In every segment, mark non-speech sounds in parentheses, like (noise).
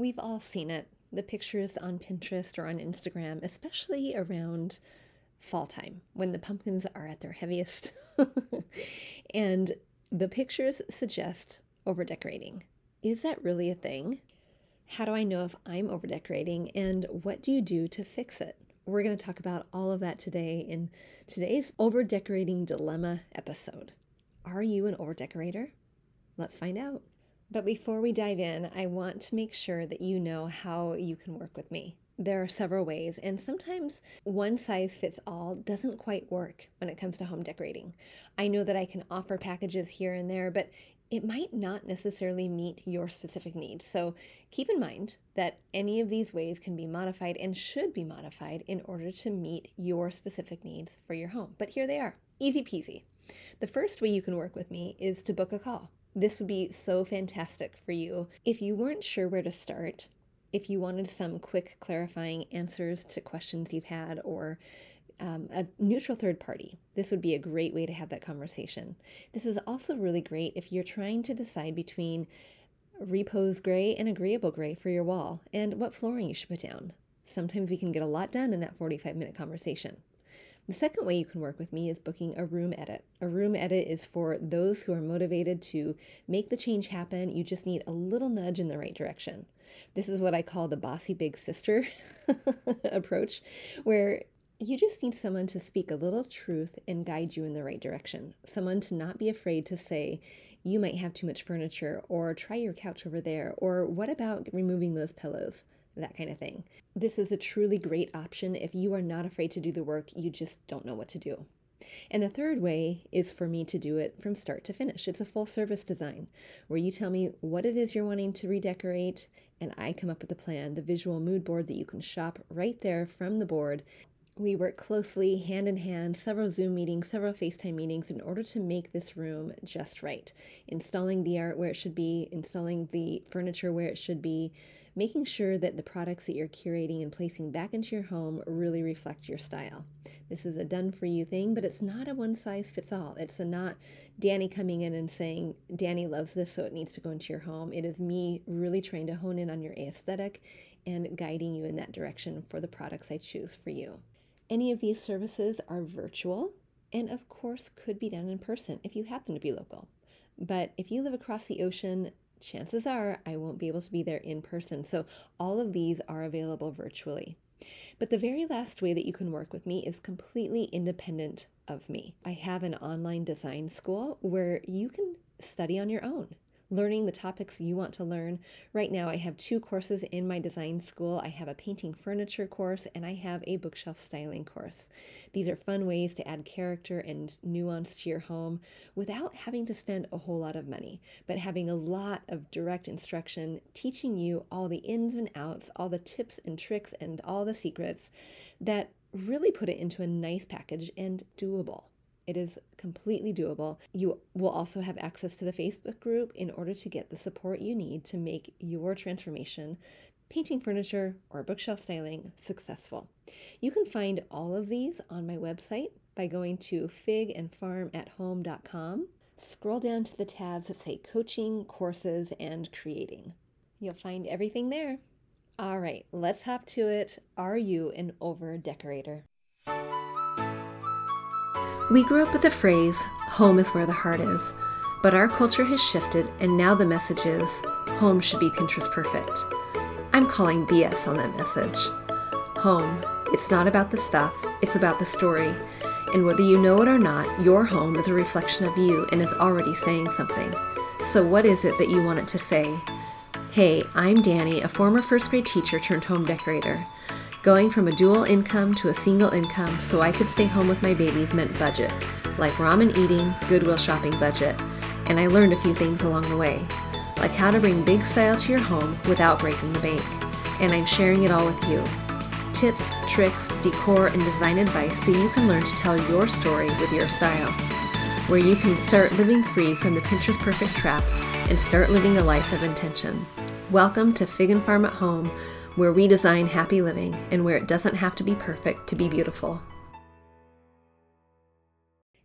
We've all seen it. The pictures on Pinterest or on Instagram, especially around fall time when the pumpkins are at their heaviest. (laughs) and the pictures suggest over decorating. Is that really a thing? How do I know if I'm over decorating and what do you do to fix it? We're going to talk about all of that today in today's over decorating dilemma episode. Are you an over decorator? Let's find out. But before we dive in, I want to make sure that you know how you can work with me. There are several ways, and sometimes one size fits all doesn't quite work when it comes to home decorating. I know that I can offer packages here and there, but it might not necessarily meet your specific needs. So keep in mind that any of these ways can be modified and should be modified in order to meet your specific needs for your home. But here they are easy peasy. The first way you can work with me is to book a call. This would be so fantastic for you if you weren't sure where to start, if you wanted some quick clarifying answers to questions you've had, or um, a neutral third party. This would be a great way to have that conversation. This is also really great if you're trying to decide between repose gray and agreeable gray for your wall and what flooring you should put down. Sometimes we can get a lot done in that 45 minute conversation. The second way you can work with me is booking a room edit. A room edit is for those who are motivated to make the change happen. You just need a little nudge in the right direction. This is what I call the bossy big sister (laughs) approach, where you just need someone to speak a little truth and guide you in the right direction. Someone to not be afraid to say, you might have too much furniture, or try your couch over there, or what about removing those pillows? That kind of thing. This is a truly great option if you are not afraid to do the work, you just don't know what to do. And the third way is for me to do it from start to finish. It's a full service design where you tell me what it is you're wanting to redecorate, and I come up with a plan, the visual mood board that you can shop right there from the board. We work closely, hand in hand, several Zoom meetings, several FaceTime meetings in order to make this room just right. Installing the art where it should be, installing the furniture where it should be, making sure that the products that you're curating and placing back into your home really reflect your style. This is a done for you thing, but it's not a one size fits all. It's not Danny coming in and saying, Danny loves this, so it needs to go into your home. It is me really trying to hone in on your aesthetic and guiding you in that direction for the products I choose for you. Any of these services are virtual and, of course, could be done in person if you happen to be local. But if you live across the ocean, chances are I won't be able to be there in person. So all of these are available virtually. But the very last way that you can work with me is completely independent of me. I have an online design school where you can study on your own learning the topics you want to learn. Right now, I have two courses in my design school I have a painting furniture course, and I have a bookshelf styling course. These are fun ways to add character and nuance to your home without having to spend a whole lot of money, but having a lot of direct instruction teaching you all the ins and outs, all the tips and tricks, and all the secrets that really put it into a nice package and doable. It is completely doable. You will also have access to the Facebook group in order to get the support you need to make your transformation, painting furniture, or bookshelf styling successful. You can find all of these on my website by going to figandfarmathome.com. Scroll down to the tabs that say coaching, courses, and creating. You'll find everything there. All right, let's hop to it. Are you an over decorator? We grew up with the phrase, home is where the heart is, but our culture has shifted and now the message is, home should be Pinterest perfect. I'm calling BS on that message. Home, it's not about the stuff, it's about the story. And whether you know it or not, your home is a reflection of you and is already saying something. So, what is it that you want it to say? Hey, I'm Danny, a former first grade teacher turned home decorator. Going from a dual income to a single income so I could stay home with my babies meant budget, like ramen eating, Goodwill shopping budget, and I learned a few things along the way, like how to bring big style to your home without breaking the bank. And I'm sharing it all with you. Tips, tricks, decor, and design advice so you can learn to tell your story with your style. Where you can start living free from the Pinterest perfect trap and start living a life of intention. Welcome to Fig and Farm at Home where we design happy living and where it doesn't have to be perfect to be beautiful.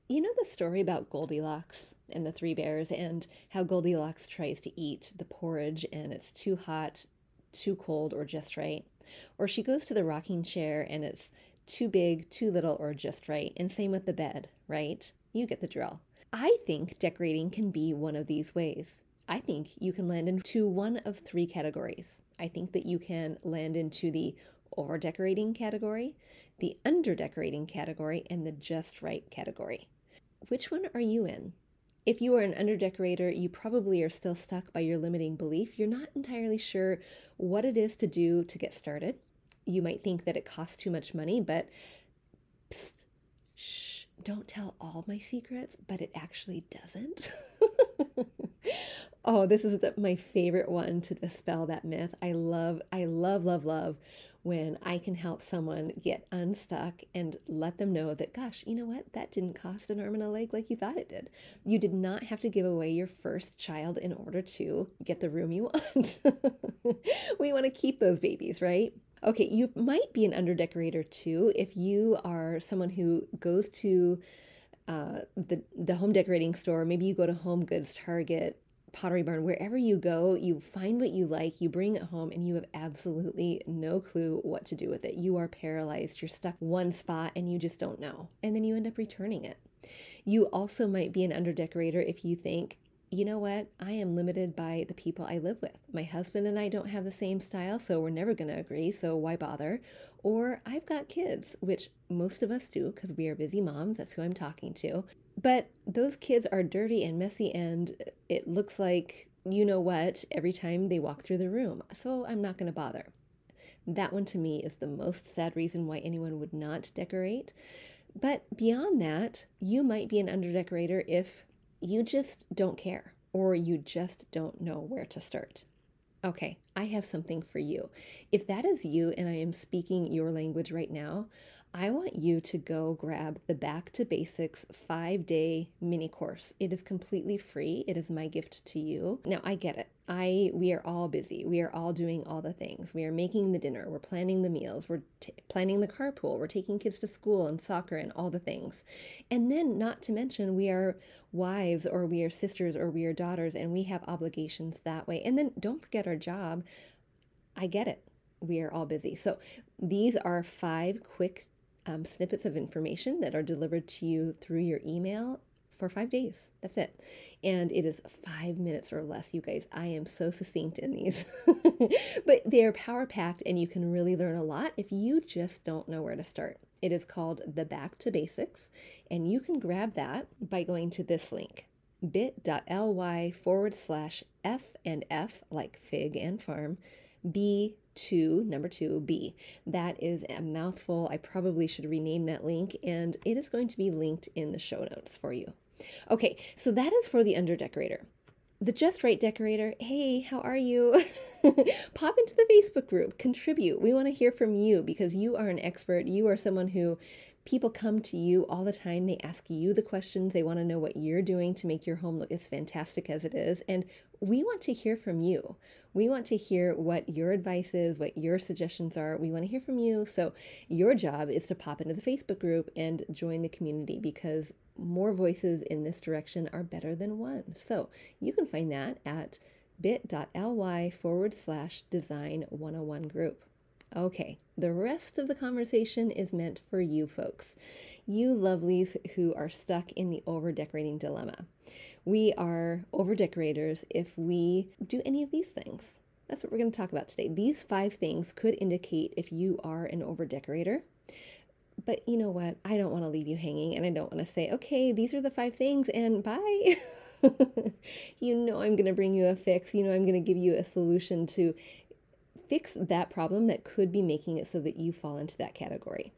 You know the story about Goldilocks and the three bears, and how Goldilocks tries to eat the porridge and it's too hot too cold or just right. Or she goes to the rocking chair and it's too big, too little, or just right. And same with the bed, right? You get the drill. I think decorating can be one of these ways. I think you can land into one of three categories. I think that you can land into the over decorating category, the under decorating category, and the just right category. Which one are you in? If you are an under decorator, you probably are still stuck by your limiting belief. You're not entirely sure what it is to do to get started. You might think that it costs too much money, but psst, shh, don't tell all my secrets, but it actually doesn't. (laughs) oh, this is the, my favorite one to dispel that myth. I love, I love, love, love when I can help someone get unstuck and let them know that, gosh, you know what? That didn't cost an arm and a leg like you thought it did. You did not have to give away your first child in order to get the room you (laughs) want. we want to keep those babies, right? Okay, you might be an underdecorator too if you are someone who goes to uh, the the home decorating store. Maybe you go to Home Goods, Target, Pottery Barn, wherever you go, you find what you like, you bring it home, and you have absolutely no clue what to do with it. You are paralyzed. You're stuck one spot and you just don't know. And then you end up returning it. You also might be an underdecorator if you think, you know what? I am limited by the people I live with. My husband and I don't have the same style, so we're never going to agree, so why bother? Or I've got kids, which most of us do because we are busy moms. That's who I'm talking to. But those kids are dirty and messy, and it looks like you know what every time they walk through the room. So I'm not going to bother. That one to me is the most sad reason why anyone would not decorate. But beyond that, you might be an underdecorator if you just don't care or you just don't know where to start. Okay, I have something for you. If that is you and I am speaking your language right now, I want you to go grab the Back to Basics five day mini course. It is completely free. It is my gift to you. Now, I get it. I we are all busy. We are all doing all the things. We are making the dinner. We're planning the meals. We're t- planning the carpool. We're taking kids to school and soccer and all the things. And then, not to mention, we are wives or we are sisters or we are daughters, and we have obligations that way. And then, don't forget our job. I get it. We are all busy. So, these are five quick um, snippets of information that are delivered to you through your email for five days. That's it. And it is five minutes or less, you guys. I am so succinct in these. (laughs) but they are power packed and you can really learn a lot if you just don't know where to start. It is called The Back to Basics, and you can grab that by going to this link bit.ly forward slash F and F, like fig and farm, B two, number two, B. That is a mouthful. I probably should rename that link, and it is going to be linked in the show notes for you. Okay, so that is for the under decorator. The Just Right decorator, hey, how are you? (laughs) Pop into the Facebook group, contribute. We want to hear from you because you are an expert. You are someone who People come to you all the time. They ask you the questions. They want to know what you're doing to make your home look as fantastic as it is. And we want to hear from you. We want to hear what your advice is, what your suggestions are. We want to hear from you. So, your job is to pop into the Facebook group and join the community because more voices in this direction are better than one. So, you can find that at bit.ly forward slash design 101 group. Okay, the rest of the conversation is meant for you folks, you lovelies who are stuck in the over decorating dilemma. We are over decorators if we do any of these things. That's what we're going to talk about today. These five things could indicate if you are an over decorator. But you know what? I don't want to leave you hanging and I don't want to say, okay, these are the five things and bye. (laughs) you know, I'm going to bring you a fix. You know, I'm going to give you a solution to fix that problem that could be making it so that you fall into that category.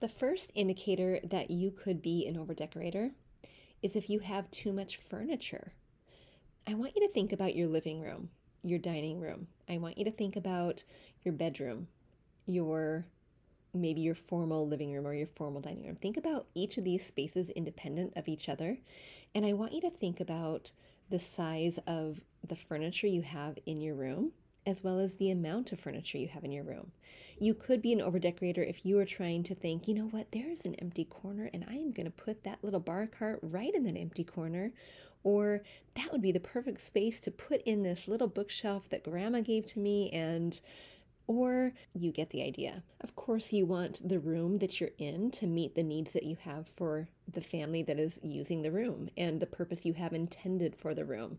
The first indicator that you could be an overdecorator is if you have too much furniture. I want you to think about your living room, your dining room. I want you to think about your bedroom, your maybe your formal living room or your formal dining room. Think about each of these spaces independent of each other. And I want you to think about the size of the furniture you have in your room as well as the amount of furniture you have in your room. You could be an overdecorator if you are trying to think, you know what, there's an empty corner and I am going to put that little bar cart right in that empty corner. Or that would be the perfect space to put in this little bookshelf that grandma gave to me and or you get the idea. Of course, you want the room that you're in to meet the needs that you have for the family that is using the room and the purpose you have intended for the room.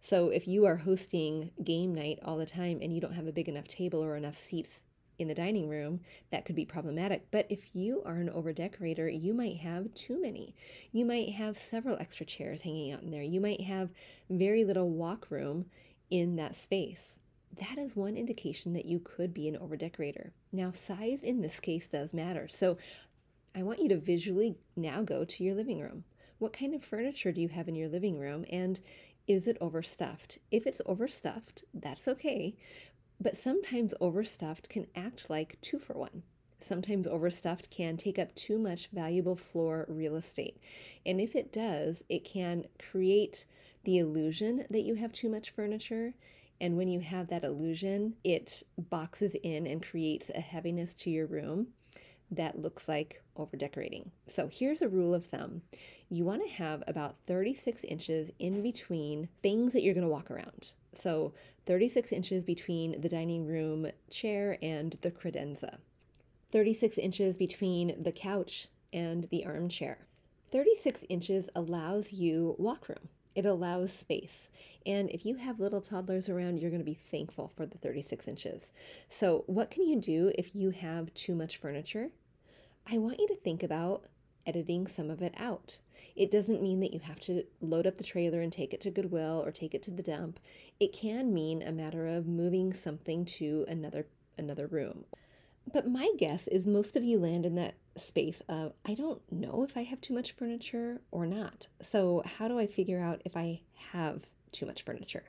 So, if you are hosting game night all the time and you don't have a big enough table or enough seats in the dining room, that could be problematic. But if you are an over decorator, you might have too many. You might have several extra chairs hanging out in there. You might have very little walk room in that space that is one indication that you could be an overdecorator. Now, size in this case does matter. So I want you to visually now go to your living room. What kind of furniture do you have in your living room? And is it overstuffed? If it's overstuffed, that's okay. But sometimes overstuffed can act like two for one. Sometimes overstuffed can take up too much valuable floor real estate. And if it does, it can create the illusion that you have too much furniture and when you have that illusion, it boxes in and creates a heaviness to your room that looks like over decorating. So here's a rule of thumb you want to have about 36 inches in between things that you're going to walk around. So 36 inches between the dining room chair and the credenza, 36 inches between the couch and the armchair. 36 inches allows you walk room. It allows space. And if you have little toddlers around, you're going to be thankful for the 36 inches. So, what can you do if you have too much furniture? I want you to think about editing some of it out. It doesn't mean that you have to load up the trailer and take it to Goodwill or take it to the dump. It can mean a matter of moving something to another another room. But my guess is most of you land in that space of I don't know if I have too much furniture or not. So, how do I figure out if I have too much furniture?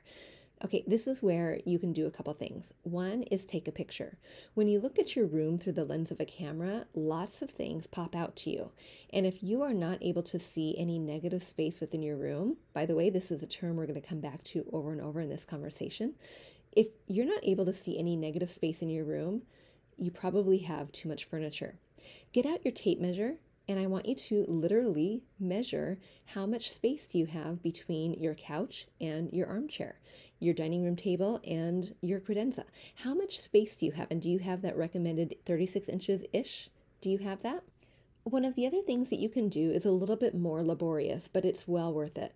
Okay, this is where you can do a couple things. One is take a picture. When you look at your room through the lens of a camera, lots of things pop out to you. And if you are not able to see any negative space within your room, by the way, this is a term we're going to come back to over and over in this conversation. If you're not able to see any negative space in your room, you probably have too much furniture. Get out your tape measure and I want you to literally measure how much space do you have between your couch and your armchair, your dining room table and your credenza. How much space do you have? And do you have that recommended 36 inches ish? Do you have that? One of the other things that you can do is a little bit more laborious, but it's well worth it.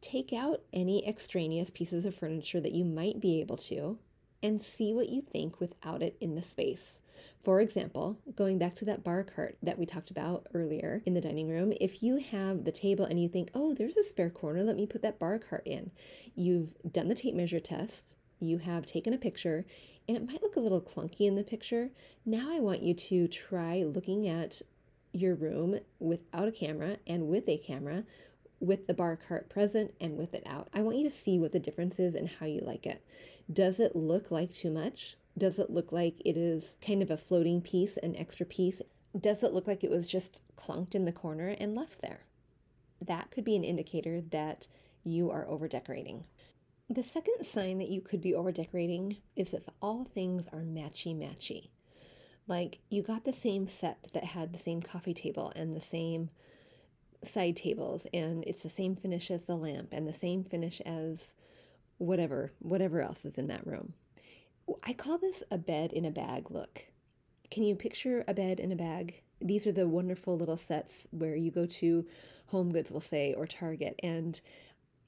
Take out any extraneous pieces of furniture that you might be able to and see what you think without it in the space. For example, going back to that bar cart that we talked about earlier in the dining room, if you have the table and you think, oh, there's a spare corner, let me put that bar cart in. You've done the tape measure test, you have taken a picture, and it might look a little clunky in the picture. Now I want you to try looking at your room without a camera and with a camera with the bar cart present and with it out. I want you to see what the difference is and how you like it. Does it look like too much? Does it look like it is kind of a floating piece, an extra piece? Does it look like it was just clunked in the corner and left there? That could be an indicator that you are over decorating. The second sign that you could be over decorating is if all things are matchy matchy. Like you got the same set that had the same coffee table and the same side tables, and it's the same finish as the lamp and the same finish as whatever, whatever else is in that room. I call this a bed in a bag look. Can you picture a bed in a bag? These are the wonderful little sets where you go to Home Goods, we'll say, or Target, and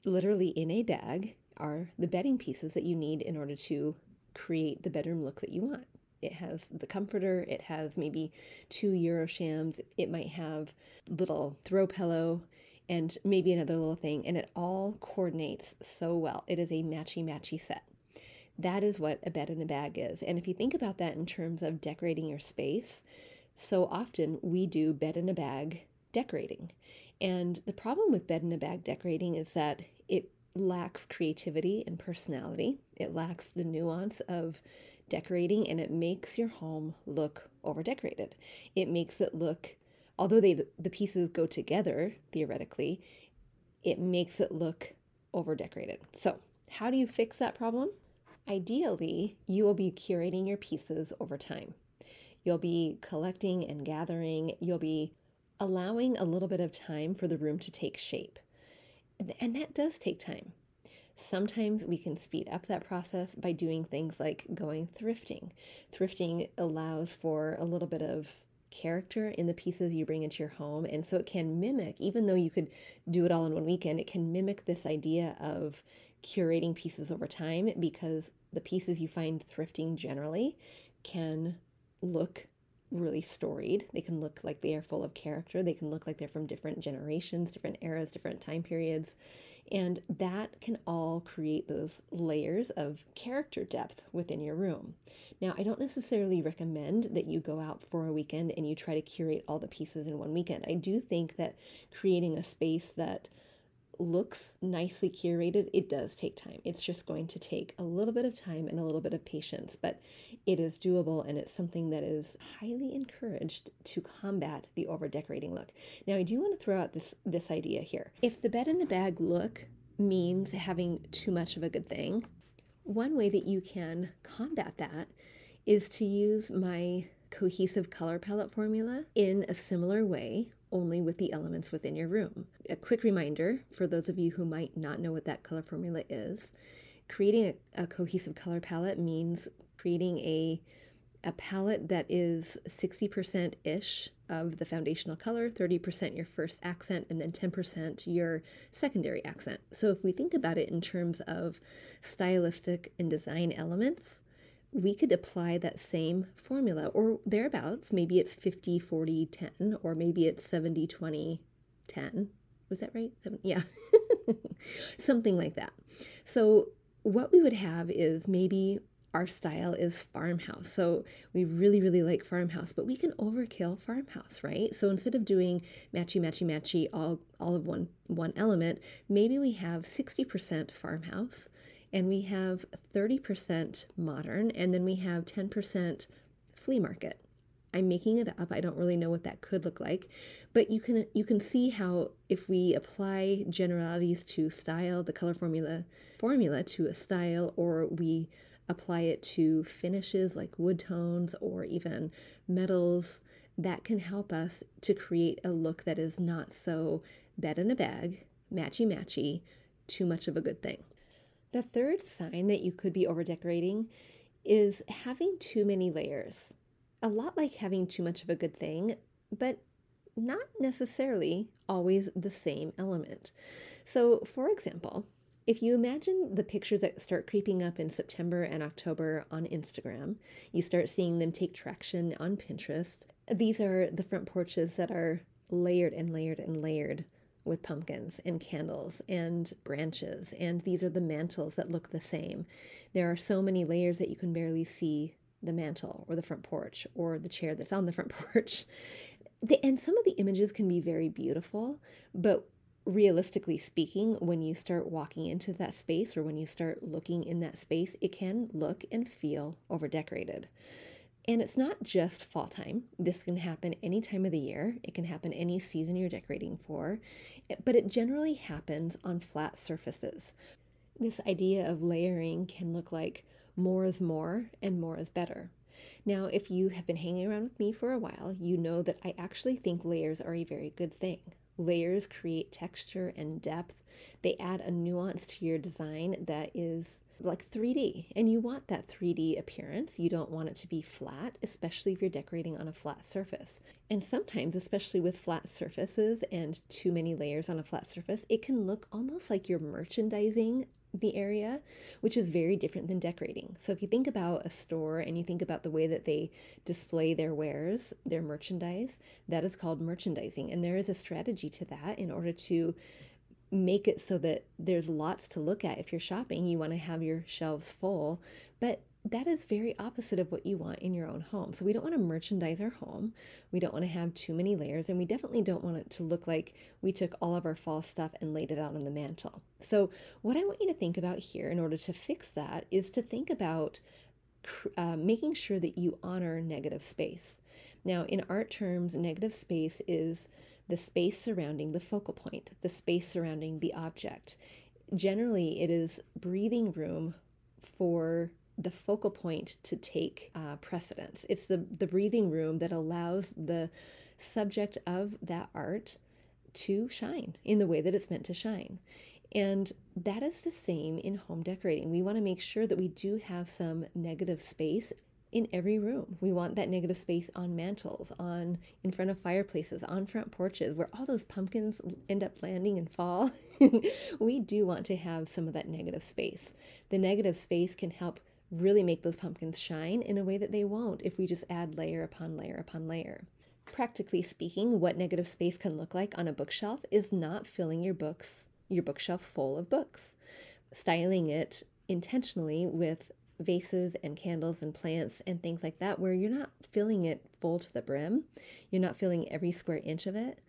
literally in a bag are the bedding pieces that you need in order to create the bedroom look that you want. It has the comforter, it has maybe two Euroshams, it might have little throw pillow and maybe another little thing, and it all coordinates so well. It is a matchy matchy set. That is what a bed in a bag is. And if you think about that in terms of decorating your space, so often we do bed in a bag decorating. And the problem with bed in a bag decorating is that it lacks creativity and personality. It lacks the nuance of decorating and it makes your home look over decorated. It makes it look although they the pieces go together theoretically, it makes it look over decorated. So, how do you fix that problem? Ideally, you will be curating your pieces over time. You'll be collecting and gathering, you'll be allowing a little bit of time for the room to take shape. And that does take time. Sometimes we can speed up that process by doing things like going thrifting. Thrifting allows for a little bit of character in the pieces you bring into your home. And so it can mimic, even though you could do it all in one weekend, it can mimic this idea of curating pieces over time because the pieces you find thrifting generally can look really storied. They can look like they are full of character. They can look like they're from different generations, different eras, different time periods. And that can all create those layers of character depth within your room. Now, I don't necessarily recommend that you go out for a weekend and you try to curate all the pieces in one weekend. I do think that creating a space that looks nicely curated, it does take time. It's just going to take a little bit of time and a little bit of patience, but it is doable and it's something that is highly encouraged to combat the over decorating look. Now, I do want to throw out this this idea here. If the bed in the bag look means having too much of a good thing, one way that you can combat that is to use my cohesive color palette formula in a similar way only with the elements within your room. A quick reminder for those of you who might not know what that color formula is creating a, a cohesive color palette means creating a a palette that is 60% ish of the foundational color, 30% your first accent, and then 10% your secondary accent. So, if we think about it in terms of stylistic and design elements, we could apply that same formula or thereabouts. Maybe it's 50, 40, 10, or maybe it's 70, 20, 10. Was that right? Seven, yeah. (laughs) Something like that. So, what we would have is maybe our style is farmhouse. So we really, really like farmhouse, but we can overkill farmhouse, right? So instead of doing matchy, matchy, matchy, all, all of one, one element, maybe we have 60% farmhouse and we have 30% modern, and then we have 10% flea market. I'm making it up. I don't really know what that could look like, but you can you can see how if we apply generalities to style, the color formula formula to a style, or we apply it to finishes like wood tones or even metals, that can help us to create a look that is not so bed in a bag, matchy matchy, too much of a good thing. The third sign that you could be overdecorating is having too many layers. A lot like having too much of a good thing, but not necessarily always the same element. So, for example, if you imagine the pictures that start creeping up in September and October on Instagram, you start seeing them take traction on Pinterest. These are the front porches that are layered and layered and layered with pumpkins and candles and branches, and these are the mantles that look the same. There are so many layers that you can barely see the mantle or the front porch or the chair that's on the front (laughs) porch. The, and some of the images can be very beautiful, but realistically speaking, when you start walking into that space or when you start looking in that space, it can look and feel over decorated. And it's not just fall time. This can happen any time of the year. It can happen any season you're decorating for, but it generally happens on flat surfaces. This idea of layering can look like more is more and more is better. Now, if you have been hanging around with me for a while, you know that I actually think layers are a very good thing. Layers create texture and depth. They add a nuance to your design that is like 3D, and you want that 3D appearance. You don't want it to be flat, especially if you're decorating on a flat surface. And sometimes, especially with flat surfaces and too many layers on a flat surface, it can look almost like you're merchandising the area, which is very different than decorating. So if you think about a store and you think about the way that they display their wares, their merchandise, that is called merchandising. And there is a strategy to that in order to make it so that there's lots to look at if you're shopping. You want to have your shelves full, but that is very opposite of what you want in your own home. So we don't want to merchandise our home. We don't want to have too many layers, and we definitely don't want it to look like we took all of our fall stuff and laid it out on the mantle. So what I want you to think about here in order to fix that is to think about uh, making sure that you honor negative space. Now, in art terms, negative space is the space surrounding the focal point, the space surrounding the object. Generally, it is breathing room for the focal point to take uh, precedence. It's the, the breathing room that allows the subject of that art to shine in the way that it's meant to shine. And that is the same in home decorating. We want to make sure that we do have some negative space in every room. We want that negative space on mantles, on in front of fireplaces, on front porches, where all those pumpkins end up landing and fall. (laughs) we do want to have some of that negative space. The negative space can help really make those pumpkins shine in a way that they won't if we just add layer upon layer upon layer. Practically speaking, what negative space can look like on a bookshelf is not filling your books, your bookshelf full of books. Styling it intentionally with vases and candles and plants and things like that, where you're not filling it full to the brim, you're not filling every square inch of it,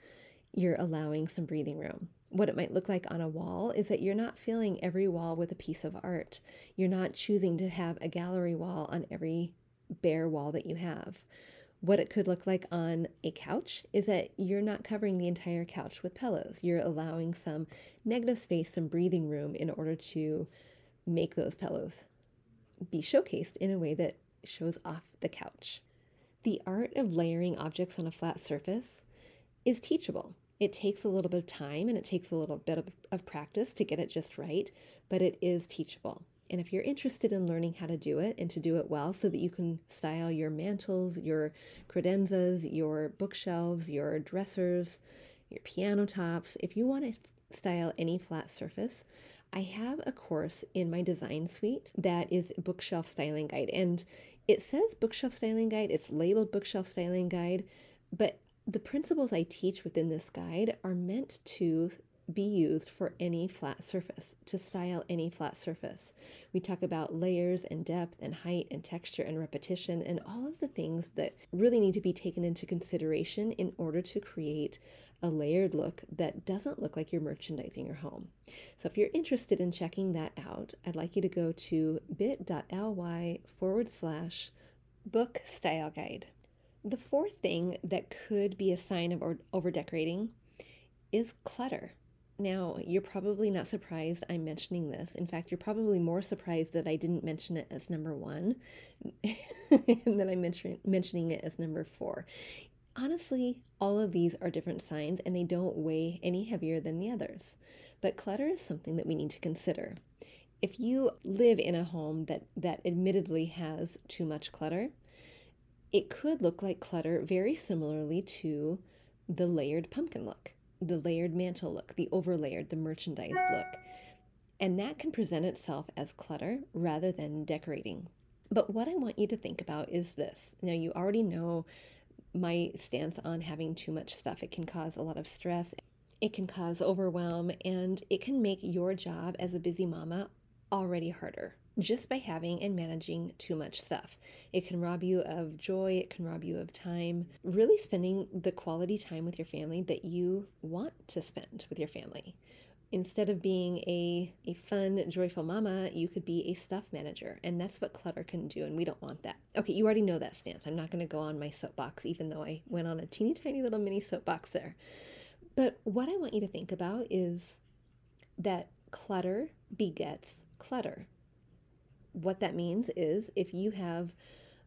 you're allowing some breathing room. What it might look like on a wall is that you're not filling every wall with a piece of art. You're not choosing to have a gallery wall on every bare wall that you have. What it could look like on a couch is that you're not covering the entire couch with pillows. You're allowing some negative space, some breathing room in order to make those pillows be showcased in a way that shows off the couch. The art of layering objects on a flat surface is teachable. It takes a little bit of time and it takes a little bit of, of, practice to get it just right, but it is teachable. And if you're interested in learning how to do it and to do it well so that you can style your mantles, your credenzas, your bookshelves, your dressers, your piano tops, if you want to style any flat surface, I have a course in my design suite that is bookshelf styling guide. And it says bookshelf styling guide, it's labeled bookshelf styling guide, but the principles I teach within this guide are meant to be used for any flat surface, to style any flat surface. We talk about layers and depth and height and texture and repetition and all of the things that really need to be taken into consideration in order to create a layered look that doesn't look like you're merchandising your home. So if you're interested in checking that out, I'd like you to go to bit.ly forward slash book style guide. The fourth thing that could be a sign of over decorating is clutter. Now, you're probably not surprised I'm mentioning this. In fact, you're probably more surprised that I didn't mention it as number one (laughs) and that I'm mention- mentioning it as number four. Honestly, all of these are different signs and they don't weigh any heavier than the others. But clutter is something that we need to consider. If you live in a home that, that admittedly has too much clutter, it could look like clutter very similarly to the layered pumpkin look the layered mantle look, the overlayered, the merchandised look. And that can present itself as clutter rather than decorating. But what I want you to think about is this. Now, you already know my stance on having too much stuff. It can cause a lot of stress, it can cause overwhelm, and it can make your job as a busy mama already harder just by having and managing too much stuff. It can rob you of joy, it can rob you of time, really spending the quality time with your family that you want to spend with your family. Instead of being a, a fun, joyful mama, you could be a stuff manager. And that's what clutter can do, and we don't want that. Okay, you already know that stance. I'm not going to go on my soapbox, even though I went on a teeny tiny little mini soapbox there. But what I want you to think about is that clutter begets clutter what that means is if you have,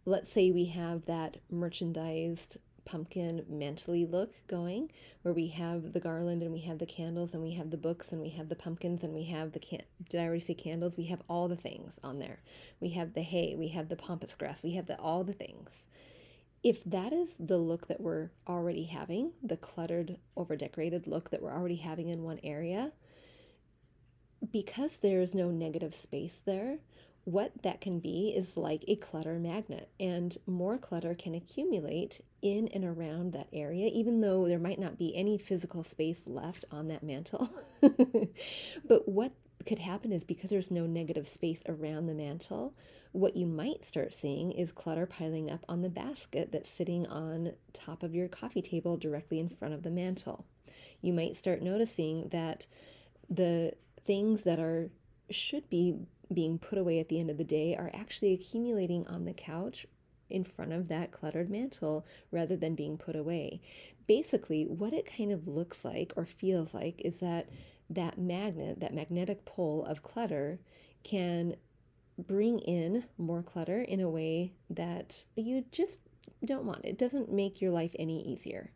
let's say we have that merchandised pumpkin mantly look going where we have the garland and we have the candles and we have the books and we have the pumpkins and we have the can did I already say candles? We have all the things on there. We have the hay we have the pampas grass we have the all the things. If that is the look that we're already having the cluttered over decorated look that we're already having in one area because there's no negative space there what that can be is like a clutter magnet, and more clutter can accumulate in and around that area, even though there might not be any physical space left on that mantle. (laughs) but what could happen is because there's no negative space around the mantle, what you might start seeing is clutter piling up on the basket that's sitting on top of your coffee table directly in front of the mantle. You might start noticing that the things that are should be being put away at the end of the day are actually accumulating on the couch in front of that cluttered mantle rather than being put away. Basically, what it kind of looks like or feels like is that that magnet, that magnetic pole of clutter, can bring in more clutter in a way that you just don't want. It doesn't make your life any easier.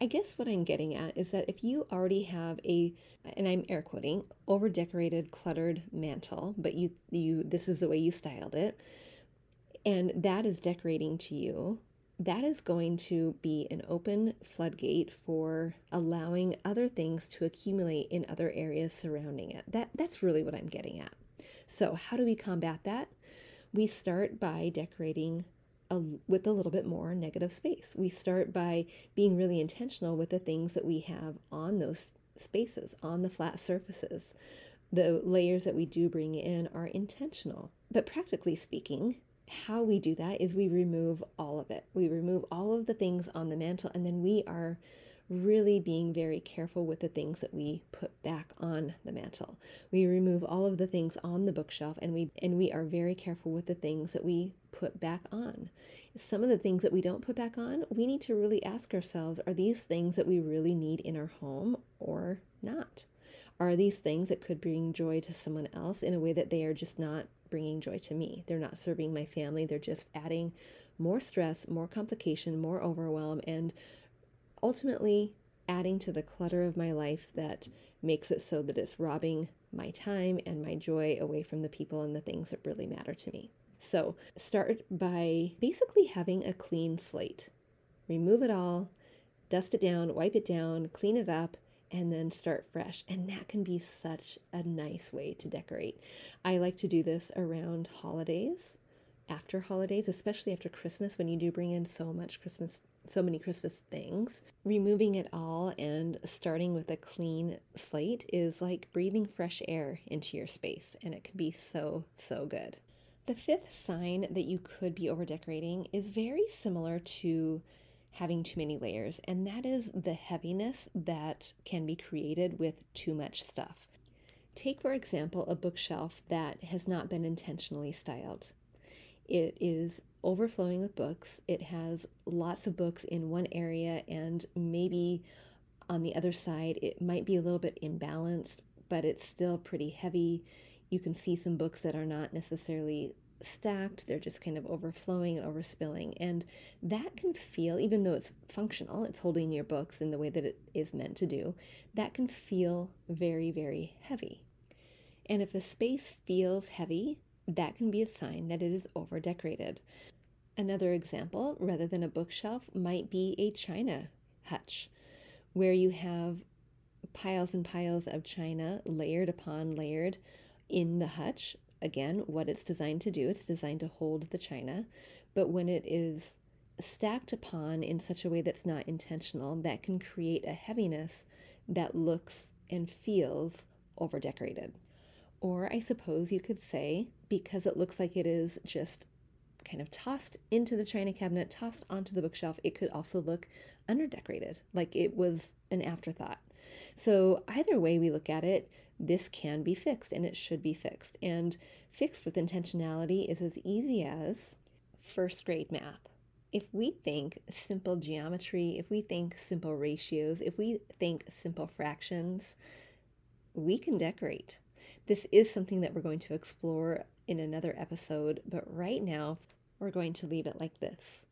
I guess what I'm getting at is that if you already have a, and I'm air quoting, over decorated, cluttered mantle, but you, you, this is the way you styled it, and that is decorating to you, that is going to be an open floodgate for allowing other things to accumulate in other areas surrounding it. That, that's really what I'm getting at. So, how do we combat that? We start by decorating a, with a little bit more negative space. We start by being really intentional with the things that we have on those spaces, on the flat surfaces. The layers that we do bring in are intentional. But practically speaking, how we do that is we remove all of it. We remove all of the things on the mantle, and then we are really being very careful with the things that we put back on the mantle. We remove all of the things on the bookshelf and we and we are very careful with the things that we put back on. Some of the things that we don't put back on, we need to really ask ourselves, are these things that we really need in our home or not? Are these things that could bring joy to someone else in a way that they are just not bringing joy to me? They're not serving my family, they're just adding more stress, more complication, more overwhelm, and ultimately adding to the clutter of my life that makes it so that it's robbing my time and my joy away from the people and the things that really matter to me. So, start by basically having a clean slate. Remove it all, dust it down, wipe it down, clean it up, and then start fresh. And that can be such a nice way to decorate. I like to do this around holidays, after holidays, especially after Christmas when you do bring in so much Christmas so many Christmas things. Removing it all and starting with a clean slate is like breathing fresh air into your space, and it can be so, so good. The fifth sign that you could be over decorating is very similar to having too many layers, and that is the heaviness that can be created with too much stuff. Take, for example, a bookshelf that has not been intentionally styled. It is overflowing with books. It has lots of books in one area, and maybe on the other side, it might be a little bit imbalanced, but it's still pretty heavy. You can see some books that are not necessarily stacked, they're just kind of overflowing and overspilling. And that can feel, even though it's functional, it's holding your books in the way that it is meant to do, that can feel very, very heavy. And if a space feels heavy, that can be a sign that it is over decorated. Another example, rather than a bookshelf, might be a china hutch, where you have piles and piles of china layered upon layered in the hutch. Again, what it's designed to do, it's designed to hold the china, but when it is stacked upon in such a way that's not intentional, that can create a heaviness that looks and feels over decorated. Or I suppose you could say, because it looks like it is just kind of tossed into the china cabinet, tossed onto the bookshelf, it could also look underdecorated, like it was an afterthought. So, either way we look at it, this can be fixed and it should be fixed. And fixed with intentionality is as easy as first grade math. If we think simple geometry, if we think simple ratios, if we think simple fractions, we can decorate. This is something that we're going to explore in another episode, but right now we're going to leave it like this.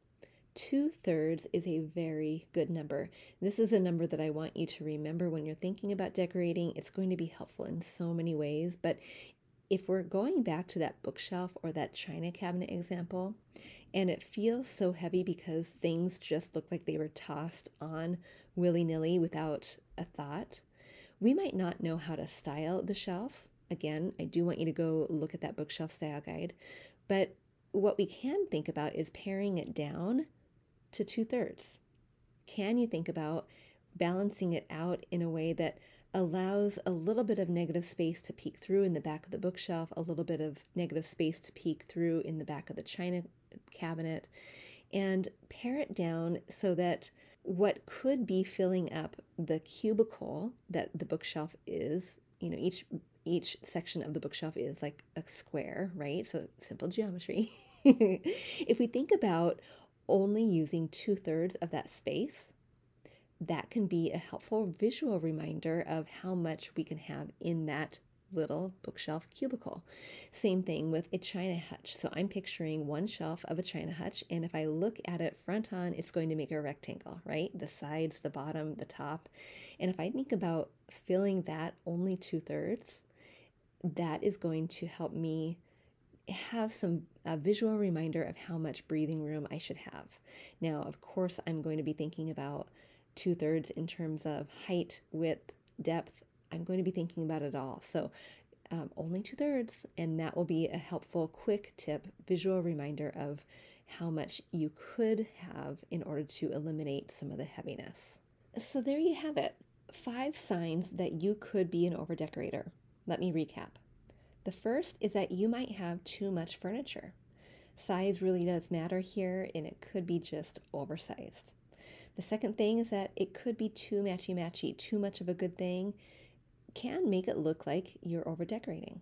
Two thirds is a very good number. This is a number that I want you to remember when you're thinking about decorating. It's going to be helpful in so many ways, but if we're going back to that bookshelf or that china cabinet example, and it feels so heavy because things just look like they were tossed on willy nilly without a thought, we might not know how to style the shelf. Again, I do want you to go look at that bookshelf style guide, but what we can think about is paring it down to two thirds. Can you think about balancing it out in a way that allows a little bit of negative space to peek through in the back of the bookshelf, a little bit of negative space to peek through in the back of the china cabinet, and pare it down so that what could be filling up the cubicle that the bookshelf is, you know, each each section of the bookshelf is like a square, right? So simple geometry. (laughs) if we think about only using two thirds of that space, that can be a helpful visual reminder of how much we can have in that little bookshelf cubicle. Same thing with a china hutch. So I'm picturing one shelf of a china hutch, and if I look at it front on, it's going to make a rectangle, right? The sides, the bottom, the top. And if I think about filling that only two thirds, that is going to help me have some a visual reminder of how much breathing room I should have. Now, of course, I'm going to be thinking about two thirds in terms of height, width, depth. I'm going to be thinking about it all. So, um, only two thirds, and that will be a helpful, quick tip, visual reminder of how much you could have in order to eliminate some of the heaviness. So, there you have it five signs that you could be an over decorator. Let me recap. The first is that you might have too much furniture. Size really does matter here, and it could be just oversized. The second thing is that it could be too matchy matchy, too much of a good thing can make it look like you're over decorating.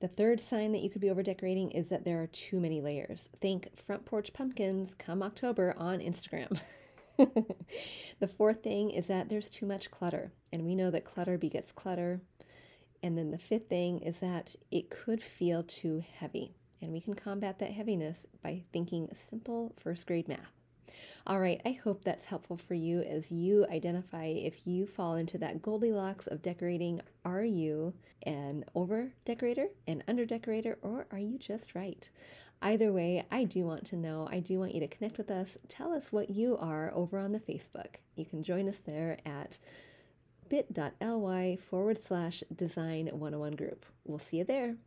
The third sign that you could be over decorating is that there are too many layers. Think front porch pumpkins come October on Instagram. (laughs) the fourth thing is that there's too much clutter, and we know that clutter begets clutter. And then the fifth thing is that it could feel too heavy, and we can combat that heaviness by thinking simple first grade math. All right, I hope that's helpful for you as you identify if you fall into that Goldilocks of decorating. Are you an over decorator, an under decorator, or are you just right? Either way, I do want to know. I do want you to connect with us. Tell us what you are over on the Facebook. You can join us there at bit.ly forward slash design 101 group. We'll see you there.